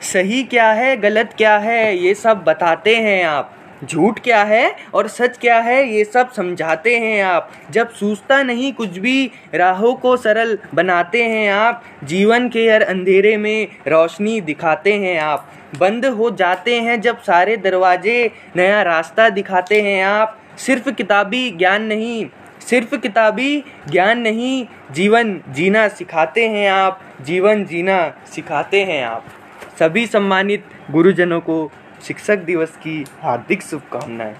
सही क्या है, गलत क्या है, ये सब बताते हैं आप। झूठ क्या है और सच क्या है, ये सब समझाते हैं आप। जब सूझता नहीं कुछ भी, राहों को सरल बनाते हैं आप। जीवन के हर अंधेरे में रोशनी दिखाते हैं आप। बंद हो जाते हैं जब सारे दरवाजे नया रास्ता दिखाते हैं आप। सिर्फ़ किताबी ज्ञान नहीं, सिर्फ़ किताबी ज्ञान नहीं, जीवन जीना सिखाते हैं आप। जीवन जीना सिखाते हैं आप। सभी सम्मानित गुरुजनों को शिक्षक दिवस की हार्दिक शुभकामनाएँ।